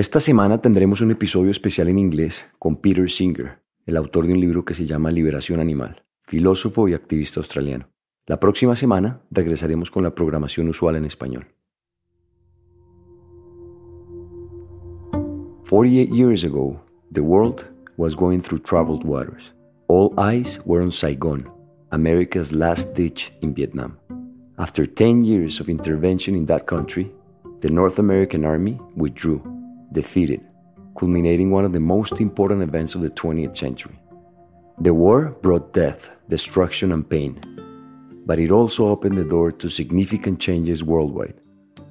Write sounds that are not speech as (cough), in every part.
Esta semana tendremos un episodio especial en inglés con Peter Singer, el autor de un libro que se llama Liberación Animal, filósofo y activista australiano. La próxima semana regresaremos con la programación usual en español. 48 years ago, the world was going through troubled waters. All eyes were on Saigon, America's last ditch in Vietnam. After 10 years of intervention in that country, the North American Army withdrew defeated, culminating one of the most important events of the 20th century. The war brought death, destruction, and pain, but it also opened the door to significant changes worldwide.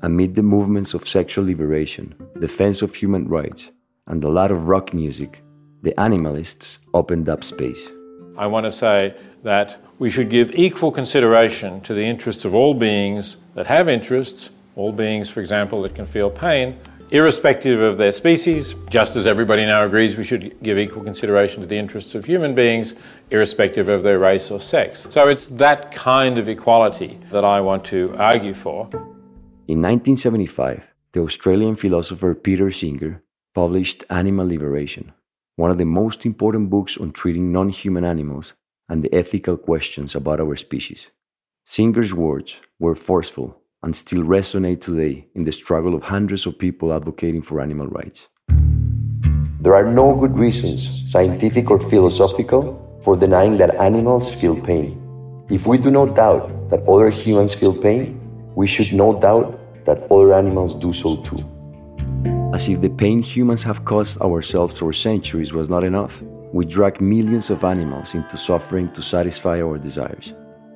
Amid the movements of sexual liberation, defense of human rights, and a lot of rock music, the animalists opened up space. I want to say that we should give equal consideration to the interests of all beings that have interests, all beings, for example, that can feel pain, irrespective of their species, just as everybody now agrees we should give equal consideration to the interests of human beings, irrespective of their race or sex. So it's that kind of equality that I want to argue for. In 1975, the Australian philosopher Peter Singer published Animal Liberation, one of the most important books on treating non human animals and the ethical questions about our species. Singer's words were forceful and still resonate today in the struggle of hundreds of people advocating for animal rights. There are no good reasons, scientific or philosophical, for denying that animals feel pain. If we do not doubt that other humans feel pain, we should no doubt that other animals do so too. As if the pain humans have caused ourselves for centuries was not enough, we drag millions of animals into suffering to satisfy our desires.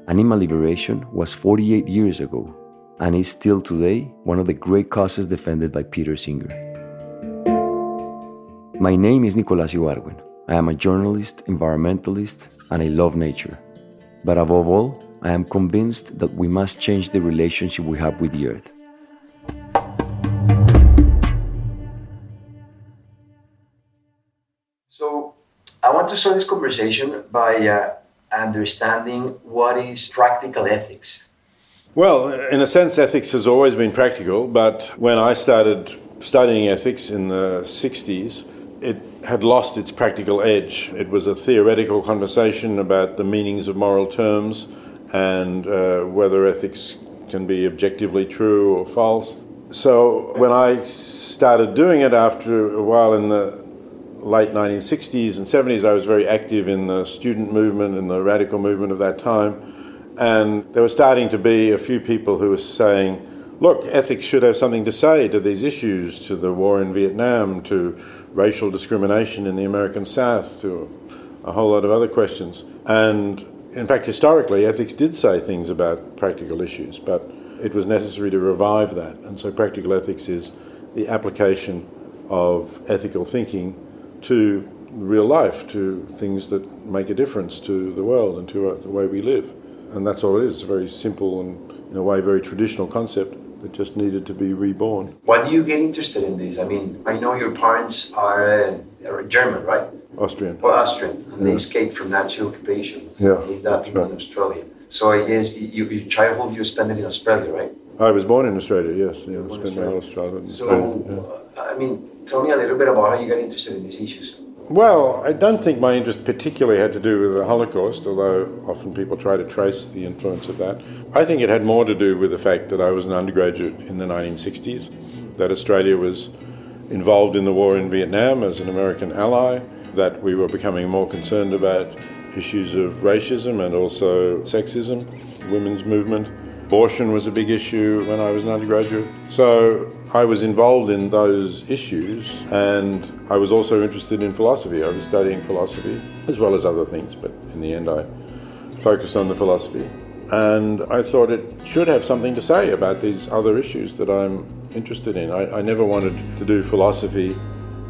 Animal liberation was 48 years ago, and is still today one of the great causes defended by Peter Singer. My name is Nicolás Ibargüen. I am a journalist, environmentalist, and I love nature. But above all, I am convinced that we must change the relationship we have with the earth. So, I want to start this conversation by uh, understanding what is practical ethics. Well, in a sense, ethics has always been practical, but when I started studying ethics in the 60s, it had lost its practical edge. It was a theoretical conversation about the meanings of moral terms and uh, whether ethics can be objectively true or false. So when I started doing it after a while in the late 1960s and 70s, I was very active in the student movement and the radical movement of that time. And there were starting to be a few people who were saying, look, ethics should have something to say to these issues, to the war in Vietnam, to racial discrimination in the American South, to a whole lot of other questions. And in fact, historically, ethics did say things about practical issues, but it was necessary to revive that. And so, practical ethics is the application of ethical thinking to real life, to things that make a difference to the world and to uh, the way we live. And that's all it is. It's a very simple and, in a way, very traditional concept that just needed to be reborn. Why do you get interested in this? I mean, I know your parents are, uh, are German, right? Austrian. Or Austrian, and they escaped from Nazi occupation. Yeah, They ended up in. Australia. So I guess you, your childhood you spent it in Australia, right? I was born in Australia, yes. Yeah, I born in spent my whole childhood So, Australia. yeah. I mean, tell me a little bit about how you got interested in these issues. Well, I don't think my interest particularly had to do with the Holocaust, although often people try to trace the influence of that. I think it had more to do with the fact that I was an undergraduate in the 1960s, that Australia was involved in the war in Vietnam as an American ally, that we were becoming more concerned about issues of racism and also sexism, women's movement. Abortion was a big issue when I was an undergraduate. So I was involved in those issues and I was also interested in philosophy. I was studying philosophy as well as other things, but in the end I focused on the philosophy. And I thought it should have something to say about these other issues that I'm interested in. I, I never wanted to do philosophy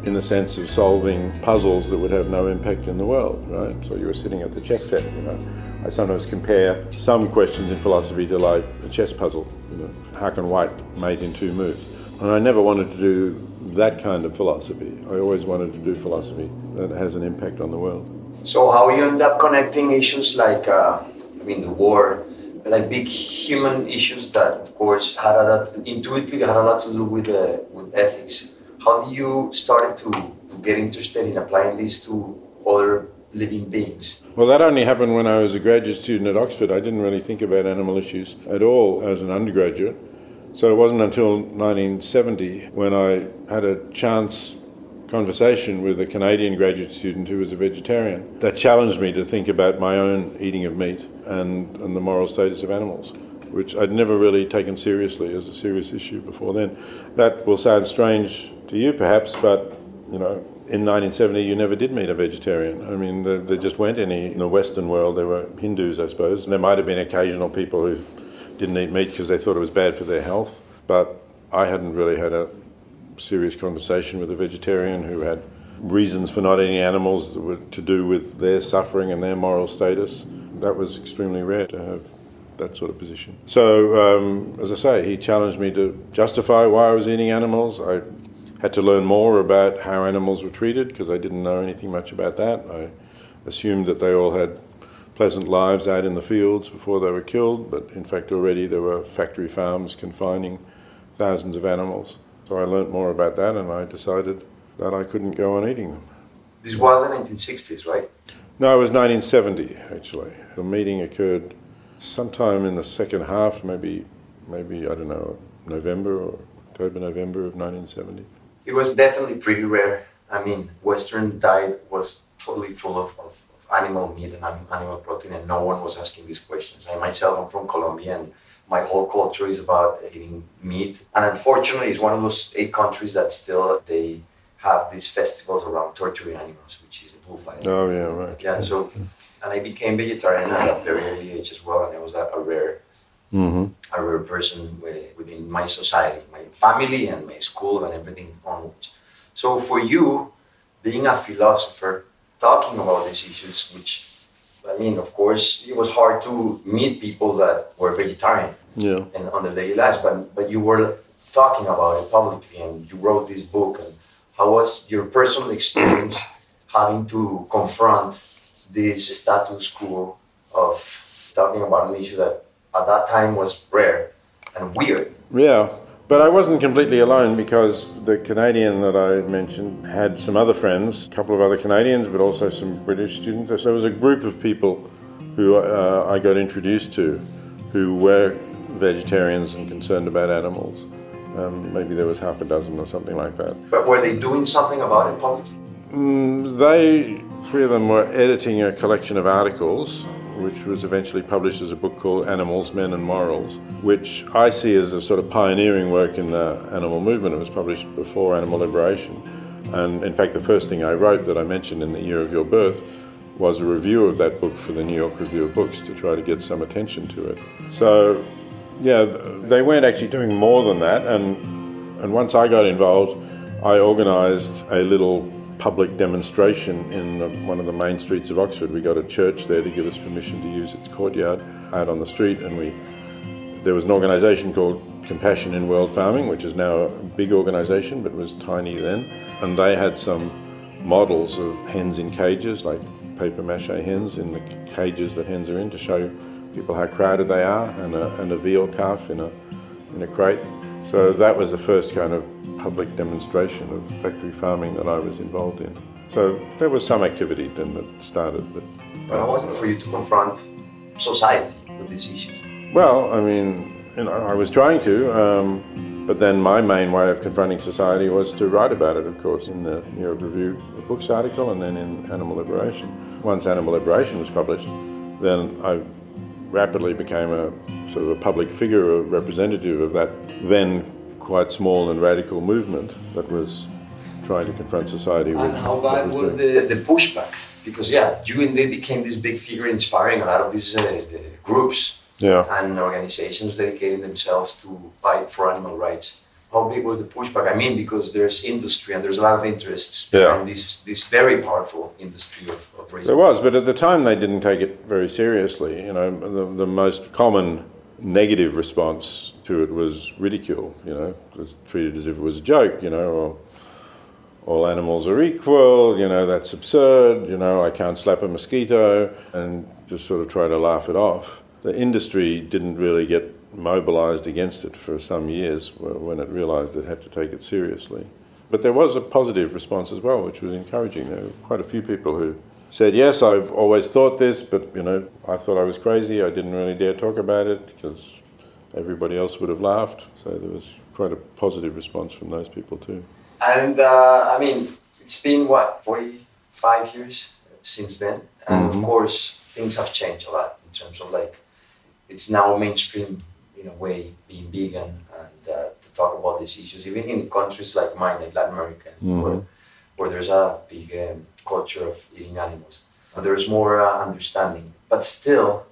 in the sense of solving puzzles that would have no impact in the world, right? So you were sitting at the chess set, you know. I sometimes compare some questions in philosophy to like a chess puzzle. You know, how can white mate in two moves? And I never wanted to do that kind of philosophy. I always wanted to do philosophy that has an impact on the world. So how you end up connecting issues like, uh, I mean, the war, like big human issues that, of course, had a lot, intuitively had a lot to do with uh, with ethics. How do you started to, to get interested in applying these to other living beings? Well, that only happened when I was a graduate student at Oxford. I didn't really think about animal issues at all as an undergraduate. So it wasn't until 1970 when I had a chance conversation with a Canadian graduate student who was a vegetarian that challenged me to think about my own eating of meat and, and the moral status of animals, which I'd never really taken seriously as a serious issue before then. That will sound strange to you, perhaps, but you know, in 1970, you never did meet a vegetarian. I mean, there, there just weren't any in the Western world. There were Hindus, I suppose. There might have been occasional people who didn't eat meat because they thought it was bad for their health. But I hadn't really had a serious conversation with a vegetarian who had reasons for not eating animals that were to do with their suffering and their moral status. That was extremely rare to have that sort of position. So, um, as I say, he challenged me to justify why I was eating animals. I had to learn more about how animals were treated because I didn't know anything much about that. I assumed that they all had pleasant lives out in the fields before they were killed, but in fact, already there were factory farms confining thousands of animals. So I learnt more about that and I decided that I couldn't go on eating them. This was the 1960s, right? No, it was 1970 actually. The meeting occurred sometime in the second half, maybe, maybe I don't know, November or October, November of 1970. It was definitely pretty rare. I mean, Western diet was totally full of, of, of animal meat and animal protein, and no one was asking these questions. I myself am from Colombia, and my whole culture is about eating meat. And unfortunately, it's one of those eight countries that still they have these festivals around torturing animals, which is a bullfight. Oh, yeah, right. Yeah, so and I became vegetarian at a very early age as well, and it was a, a rare, Mm-hmm. a person within my society, my family, and my school, and everything onwards. So for you, being a philosopher, talking about these issues, which I mean, of course, it was hard to meet people that were vegetarian Yeah. and on their daily lives, but but you were talking about it publicly, and you wrote this book. And how was your personal experience (clears throat) having to confront this status quo of talking about an issue that at that time was rare and weird? Yeah, but I wasn't completely alone because the Canadian that I mentioned had some other friends, a couple of other Canadians, but also some British students. So there was a group of people who uh, I got introduced to who were vegetarians and concerned about animals. Um, maybe there was half a dozen or something like that. But were they doing something about it publicly? Mm, they, three of them, were editing a collection of articles, which was eventually published as a book called Animals, Men and Morals, which I see as a sort of pioneering work in the animal movement. It was published before animal liberation. And in fact, the first thing I wrote that I mentioned in the year of your birth was a review of that book for the New York Review of Books to try to get some attention to it. So, yeah, they weren't actually doing more than that. And, and once I got involved, I organised a little public demonstration in one of the main streets of Oxford. We got a church there to give us permission to use its courtyard out on the street, and we there was an organisation called Compassion in World Farming, which is now a big organisation, but was tiny then, and they had some models of hens in cages, like paper mache hens in the cages that hens are in, to show people how crowded they are, and a, and a veal calf in a, in a crate. So that was the first kind of public demonstration of factory farming that I was involved in. So there was some activity then that started. But, but how was it for you to confront society with these issues? Well, I mean, you know, I was trying to, um, but then my main way of confronting society was to write about it, of course, in the New York Review Books article and then in Animal Liberation. Once Animal Liberation was published, then I rapidly became a sort of a public figure, a representative of that then quite small and radical movement that was trying to confront society and how bad was, was the, the pushback? Because yeah, you indeed became this big figure, inspiring a lot of these uh, groups yeah. and organizations dedicating themselves to fight for animal rights. How big was the pushback? I mean, because there's industry and there's a lot of interests Yeah. this this very powerful industry of, of raising. There was, but at the time they didn't take it very seriously. You know, the, the most common negative response to it was ridicule. You know, it was treated as if it was a joke. You know, or all animals are equal. You know, that's absurd. You know, I can't slap a mosquito, and just sort of try to laugh it off. The industry didn't really get mobilised against it for some years when it realised it had to take it seriously. But there was a positive response as well, which was encouraging. There were quite a few people who said, Yes, I've always thought this, but you know, I thought I was crazy. I didn't really dare talk about it because everybody else would have laughed. So there was quite a positive response from those people too. And uh, I mean, it's been what, 45 years since then? And Mhm. of course, things have changed a lot in terms of like, it's now mainstream in a way being vegan and uh, to talk about these issues, even in countries like mine, like Latin America, where, Mhm. Where there's a big um, culture of eating animals. And there's more uh, understanding. But still,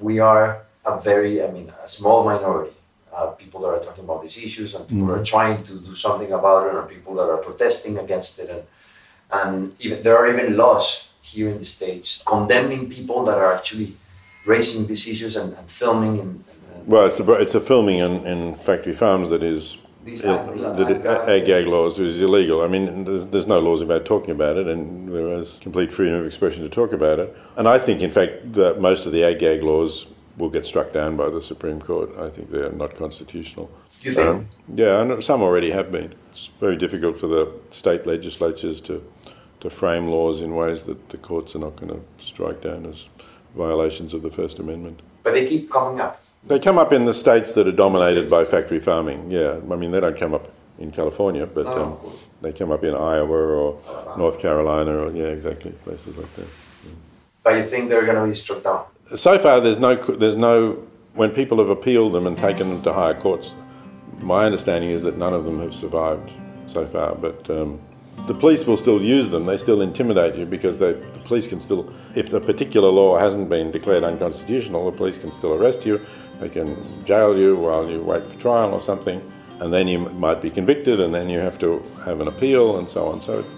we are a very, I mean, a small minority. Uh, people that are talking about these issues and people that are trying to do something about it and people that are protesting against it and and even there are even laws here in the states condemning people that are actually raising these issues and, and filming and, and Well, it's a, it's a filming in, in factory farms that is These ag- ag- it- ag gag laws is illegal. I mean, there's, there's no laws about talking about it, and there is complete freedom of expression to talk about it. And I think, in fact, that most of the ag gag laws will get struck down by the Supreme Court. I think they're not constitutional. You think? Um, yeah, and some already have been. It's very difficult for the state legislatures to to frame laws in ways that the courts are not going to strike down as violations of the First Amendment. but they keep coming up They come up in the states that are dominated by factory farming. Yeah, I mean they don't come up in California, but No, um, they come up in Iowa or North Carolina or yeah, exactly places like that. but you think they're going to be struck down So far, there's no there's no when people have appealed them and taken them to higher courts. My understanding is that none of them have survived so far, but. Um, the police will still use them. They still intimidate you because they, the police can still, if a particular law hasn't been declared unconstitutional, the police can still arrest you. They can jail you while you wait for trial or something, and then you might be convicted, and then you have to have an appeal and so on. So, it's,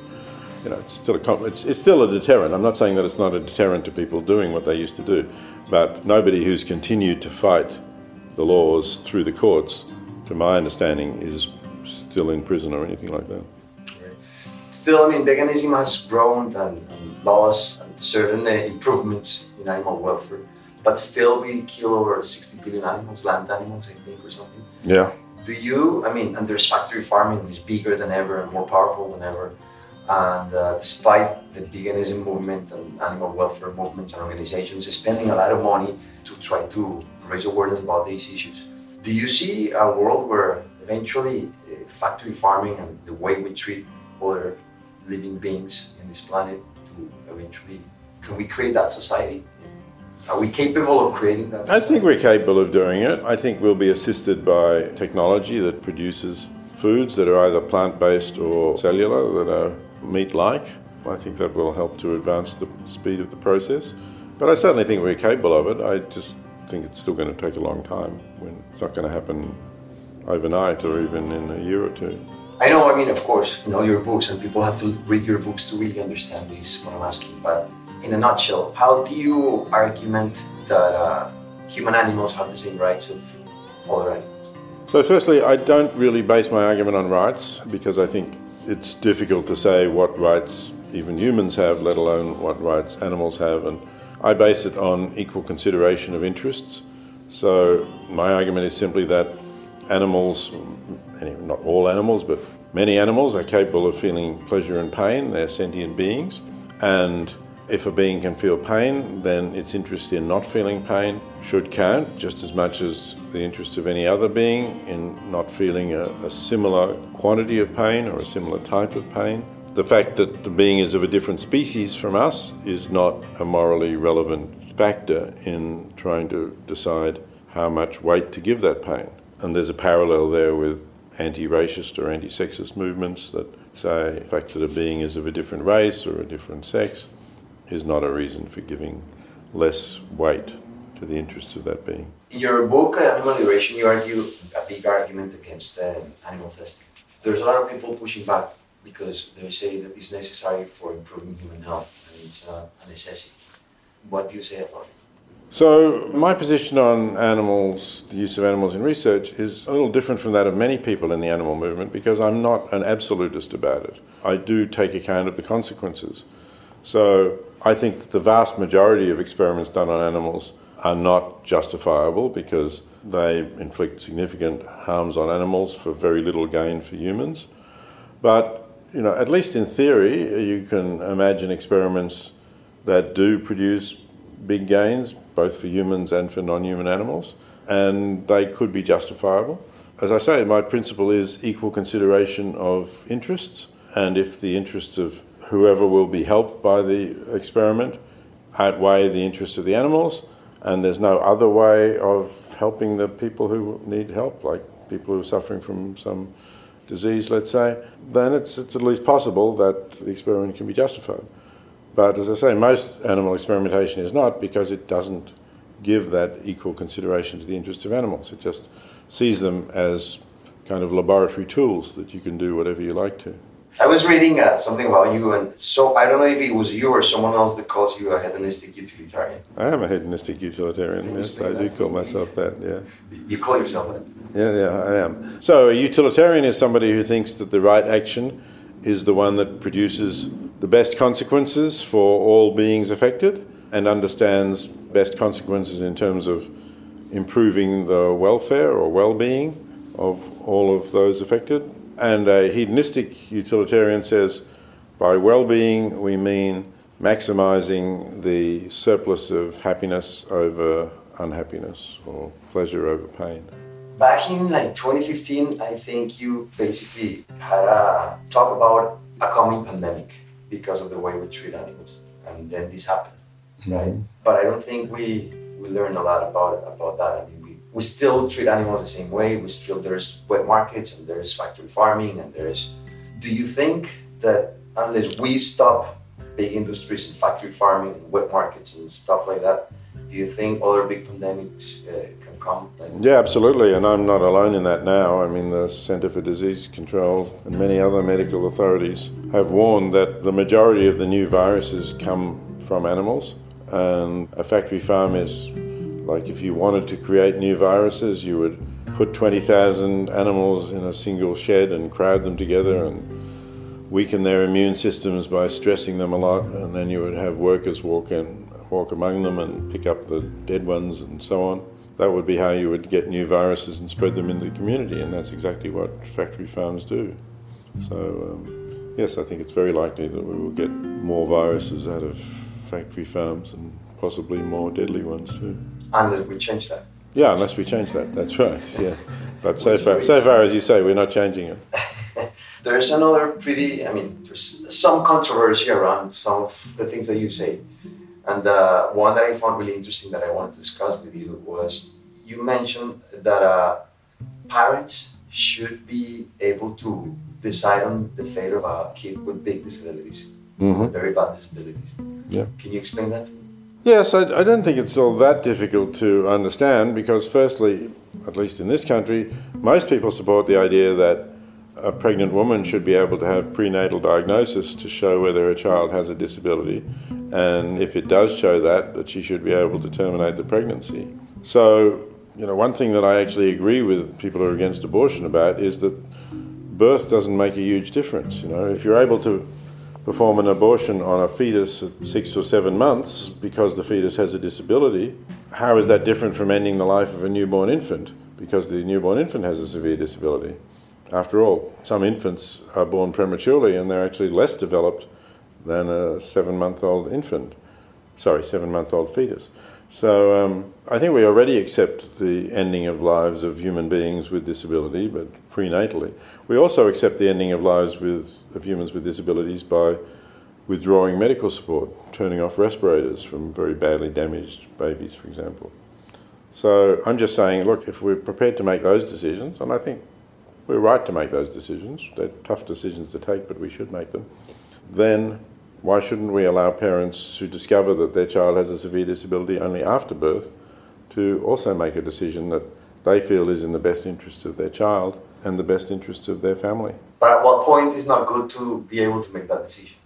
you know, it's still a it's, it's still a deterrent. I'm not saying that it's not a deterrent to people doing what they used to do, but nobody who's continued to fight the laws through the courts, to my understanding, is still in prison or anything like that. still i mean veganism has grown and, and laws and certain uh, improvements in animal welfare but still we kill over 60 billion animals land animals i think or something. Yeah. do you i mean and there's factory farming is bigger than ever and more powerful than ever. And uh, despite the veganism movement and animal welfare movements and organizations spending a lot of money to try to raise awareness about these issues do you see a world where eventually uh, factory farming and the way we treat other living beings in this planet to eventually can we create that society are we capable of creating that I think we're capable of doing it. I think we'll be assisted by technology that produces foods that are either plant based or cellular, that are meat like. I think that will help to advance the speed of the process. But I certainly think we're capable of it. I just think it's still going to take a long time. When it's not going to happen overnight or even in a year or two. I know, I mean, of course, you know your books, and people have to read your books to really understand this, what I'm asking. But in a nutshell, how do you argument that uh, human animals have the same rights of other animals? So, firstly, I don't really base my argument on rights because I think it's difficult to say what rights even humans have, let alone what rights animals have. And I base it on equal consideration of interests. So my argument is simply that animals, not all animals, but many animals are capable of feeling pleasure and pain. They're sentient beings. And if a being can feel pain, then its interest in not feeling pain should count just as much as the interest of any other being in not feeling a, a, similar quantity of pain or a similar type of pain. The fact that the being is of a different species from us is not a morally relevant factor in trying to decide how much weight to give that pain. And there's a parallel there with anti racist or anti sexist movements that say the fact that a being is of a different race or a different sex is not a reason for giving less weight to the interests of that being. In your book, uh, Animal Liberation, you argue a big argument against uh, animal testing. There's a lot of people pushing back because they say that it's necessary for improving human health and it's uh, a necessity. What do you say about it? So, my position on animals, the use of animals in research, is a little different from that of many people in the animal movement because I'm not an absolutist about it. I do take account of the consequences. So, I think that the vast majority of experiments done on animals are not justifiable because they inflict significant harms on animals for very little gain for humans. But, you know, at least in theory, you can imagine experiments that do produce big gains, both for humans and for non human animals, and they could be justifiable. As I say, my principle is equal consideration of interests, and if the interests of whoever will be helped by the experiment outweigh the interests of the animals, and there's no other way of helping the people who need help, like people who are suffering from some disease, let's say, then it's, it's at least possible that the experiment can be justified. But as I say, most animal experimentation is not because it doesn't give that equal consideration to the interests of animals. It just sees them as kind of laboratory tools that you can do whatever you like to. I was reading uh, something about you, and so I don't know if it was you or someone else that calls you a hedonistic utilitarian. I am a hedonistic utilitarian. Yes, I do call myself that. Yeah. You call yourself that? Yeah, yeah, I am. So a utilitarian is somebody who thinks that the right action is the one that produces the best consequences for all beings affected, and understands best consequences in terms of improving the welfare or well-being of all of those affected and a hedonistic utilitarian says by well being we mean maximizing the surplus of happiness over unhappiness or pleasure over pain. Back in like 2015, I think you basically had a talk about a coming pandemic because of the way we treat animals, and then this happened, mm-hmm. right? But I don't think we we learned a lot about about that. I mean, we still treat animals the same way. We still there's wet markets and there's factory farming and there's. Do you think that unless we stop big industries and factory farming and wet markets and stuff like that, do you think other big pandemics uh, can come? Like yeah, absolutely, and I'm not alone in that now. I mean, the Center for Disease Control and many other medical authorities have warned that the majority of the new viruses come from animals, and a factory farm is like if you wanted to create new viruses, you would put 20,000 animals in a single shed and crowd them together and weaken their immune systems by stressing them a lot, and then you would have workers walk in, walk among them and pick up the dead ones and so on. That would be how you would get new viruses and spread them into the community, and that's exactly what factory farms do. So, um, yes, I think it's very likely that we will get more viruses out of factory farms and possibly more deadly ones too unless we change that. Yeah, unless we change that. That's right. (laughs) Yeah, but so far, so far as you say, we're not changing it. (laughs) there's another pretty. I mean, there's some controversy around some of the things that you say, and uh, one that I found really interesting that I wanted to discuss with you was you mentioned that uh, parents should be able to decide on the fate of a kid with big disabilities, mm-hmm. very bad disabilities. Yeah. Can you explain that to me? Yes, I, I, don't think it's all that difficult to understand because, firstly, at least in this country, most people support the idea that a pregnant woman should be able to have prenatal diagnosis to show whether a child has a disability, and if it does show that, that she should be able to terminate the pregnancy. So, you know, one thing that I actually agree with people who are against abortion about is that birth doesn't make a huge difference. You know, if you're able to perform an abortion on a fetus at six or seven months because the fetus has a disability, how is that different from ending the life of a newborn infant because the newborn infant has a severe disability? After all, some infants are born prematurely and they're actually less developed than a seven month old infant. Sorry, seven month old fetus. So um, I think we already accept the ending of lives of human beings with disability, but prenatally. We also accept the ending of lives with, of humans with disabilities by withdrawing medical support, turning off respirators from very badly damaged babies, for example. So I'm just saying, look, if we're prepared to make those decisions, and I think we're right to make those decisions, they're tough decisions to take, but we should make them, then why shouldn't we allow parents who discover that their child has a severe disability only after birth to also make a decision that they feel is in the best interest of their child and the best interest of their family. But at what point is not good to be able to make that decision?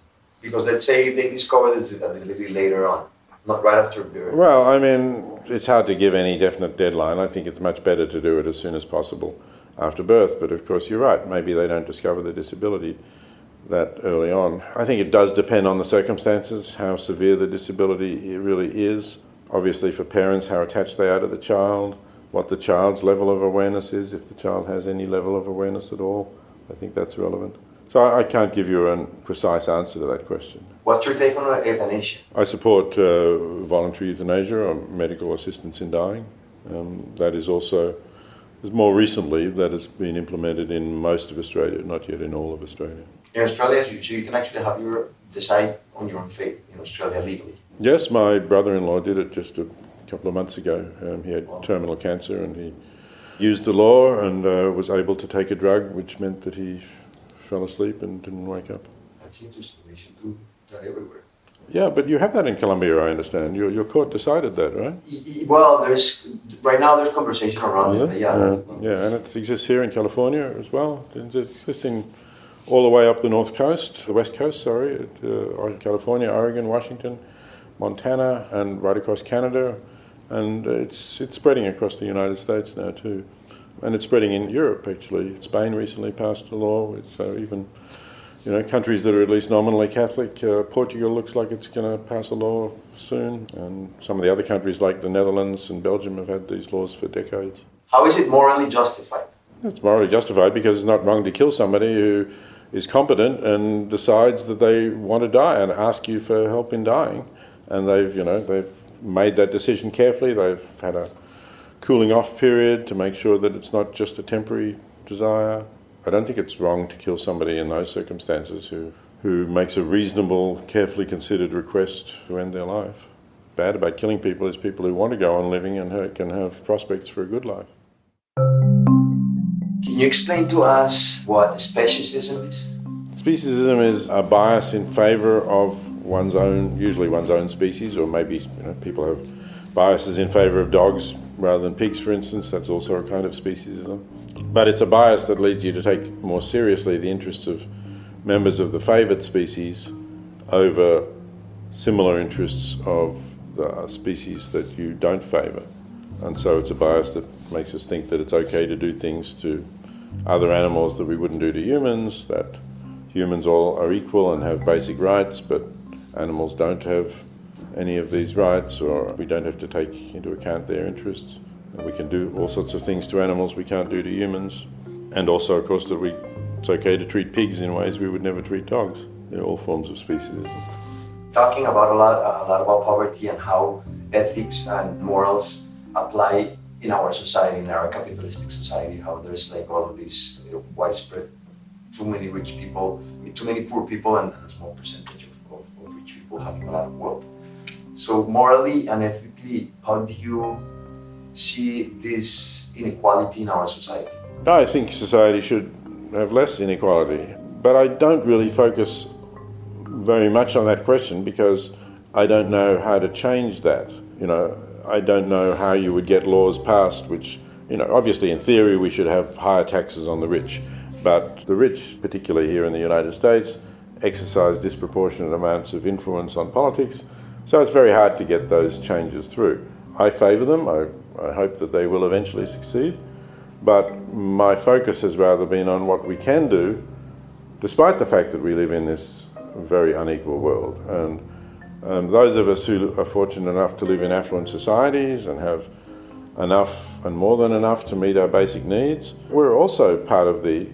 Because let's say they discover this a delivery later on, not right after birth. Well, I mean, it's hard to give any definite deadline. I think it's much better to do it as soon as possible after birth. But of course, you're right. Maybe they don't discover the disability that early on. I think it does depend on the circumstances, how severe the disability really is. Obviously, for parents, how attached they are to the child what the child's level of awareness is, if the child has any level of awareness at all. I think that's relevant. So I, I can't give you a precise answer to that question. What's your take on euthanasia? I support uh, voluntary euthanasia or medical assistance in dying. Um, that is also, more recently, that has been implemented in most of Australia, not yet in all of Australia. In Australia, so you can actually have your decide on your own fate in Australia legally. Yes, my brother-in-law did it just a couple of months ago. Um, he had terminal cancer and he used the law and uh, was able to take a drug, which meant that he fell asleep and didn't wake up. That's interesting. We should do that everywhere. Yeah, but you have that in Colombia, I understand. Your, your court decided that, right? Well, there's right now there's conversation around yeah. it. Yeah, yeah, and it exists here in California as well. It exists in all the way up the north coast, the west coast, sorry, uh, California, Oregon, Washington, Montana, and right across Canada and it's it's spreading across the United States now too, and it's spreading in Europe actually. Spain recently passed a law, so even you know countries that are at least nominally Catholic. Uh, Portugal looks like it's going to pass a law soon, and some of the other countries like the Netherlands and Belgium have had these laws for decades. How is it morally justified? It's morally justified because it's not wrong to kill somebody who is competent and decides that they want to die and ask you for help in dying, and they've you know they've made that decision carefully. They've had a cooling off period to make sure that it's not just a temporary desire. I don't think it's wrong to kill somebody in those circumstances who, who makes a reasonable, carefully considered request to end their life. Bad about killing people is people who want to go on living and who can have prospects for a good life. Can you explain to us what speciesism is? Speciesism is a bias in favor of one's own, usually one's own species, or maybe you know, people have biases in favour of dogs rather than pigs, for instance. That's also a kind of speciesism. But it's a bias that leads you to take more seriously the interests of members of the favoured species over similar interests of the species that you don't favour. And so it's a bias that makes us think that it's okay to do things to other animals that we wouldn't do to humans, that humans all are equal and have basic rights, but animals don't have any of these rights, or we don't have to take into account their interests. We can do all sorts of things to animals we can't do to humans, and also, of course, that we it's okay to treat pigs in ways we would never treat dogs. They're all forms of speciesism. Talking about a lot, a lot about poverty and how ethics and morals apply in our society, in our capitalistic society, how there's like all of these widespread, too many rich people, too many poor people, and a small percentage people having a lot of wealth. So morally and ethically, how do you see this inequality in our society? I think society should have less inequality, but I don't really focus very much on that question because I don't know how to change that. You know, I don't know how you would get laws passed which, you know, obviously in theory we should have higher taxes on the rich, but the rich, particularly here in the United States, exercise disproportionate amounts of influence on politics. So it's very hard to get those changes through. I favour them. I, I hope that they will eventually succeed. But my focus has rather been on what we can do, despite the fact that we live in this very unequal world. And um, those of us who are fortunate enough to live in affluent societies and have enough and more than enough to meet our basic needs, we're also part of the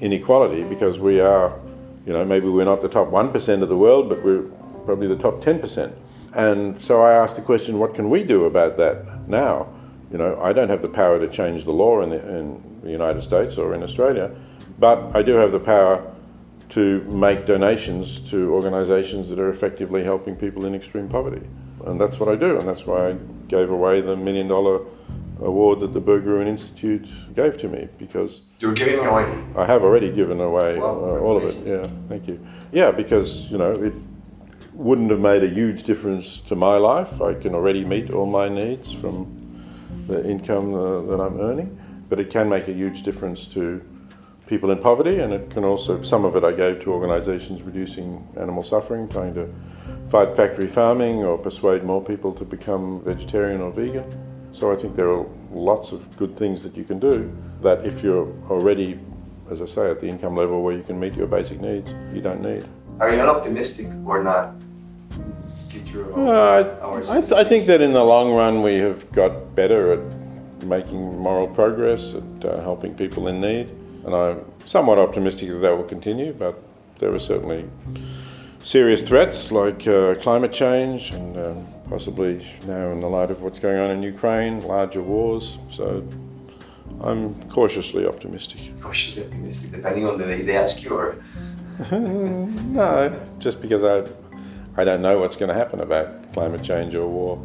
inequality because we are, you know, maybe we're not the top 1% of the world, but we're probably the top 10%. And so I asked the question, what can we do about that now? You know, I don't have the power to change the law in the, in the United States or in Australia, but I do have the power to make donations to organisations that are effectively helping people in extreme poverty. And that's what I do, and that's why I gave away the million dollar award that the Berggruen Institute gave to me because you're giving away. I have already given away well, uh, all of it. Yeah, thank you. Yeah, because you know it wouldn't have made a huge difference to my life. I can already meet all my needs from the income uh, that I'm earning, but it can make a huge difference to people in poverty, and it can also some of it I gave to organisations reducing animal suffering, trying to fight factory farming or persuade more people to become vegetarian or vegan. So I think there are lots of good things that you can do that if you're already, as I say, at the income level where you can meet your basic needs, you don't need. Are you an optimistic or not? Uh, I, th- I, think that in the long run we have got better at making moral progress, at uh, helping people in need, and I'm somewhat optimistic that that will continue. But there are certainly serious threats like uh, climate change and um, possibly now in the light of what's going on in Ukraine, larger wars. So I'm cautiously optimistic. Cautiously optimistic, depending on the day they ask you, or (laughs) no, just because I I don't know what's going to happen about climate change or war.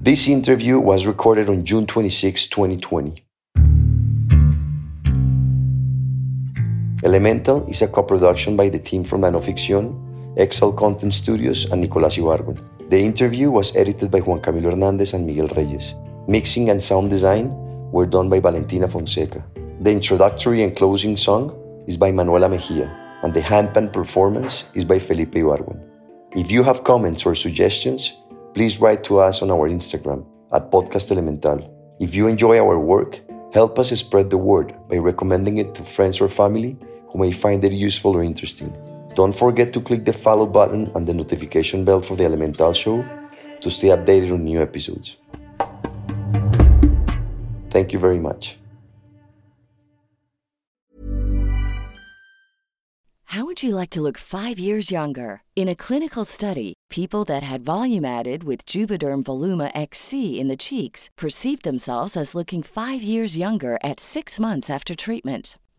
This interview was recorded on June 26, 2020. Elemental is a co-production by the team from Nanoficción, Excel Content Studios, and Nicolás Ibargüen. The interview was edited by Juan Camilo Hernandez and Miguel Reyes. Mixing and sound design were done by Valentina Fonseca. The introductory and closing song is by Manuela Mejia and the handpan performance is by Felipe Ibargüen. If you have comments or suggestions, please write to us on our Instagram at Podcast Elemental. If you enjoy our work, help us spread the word by recommending it to friends or family who may find it useful or interesting. Don't forget to click the follow button and the notification bell for the Elemental Show to stay updated on new episodes. Thank you very much. How would you like to look five years younger? In a clinical study, people that had volume added with Juvederm Voluma XC in the cheeks perceived themselves as looking five years younger at six months after treatment.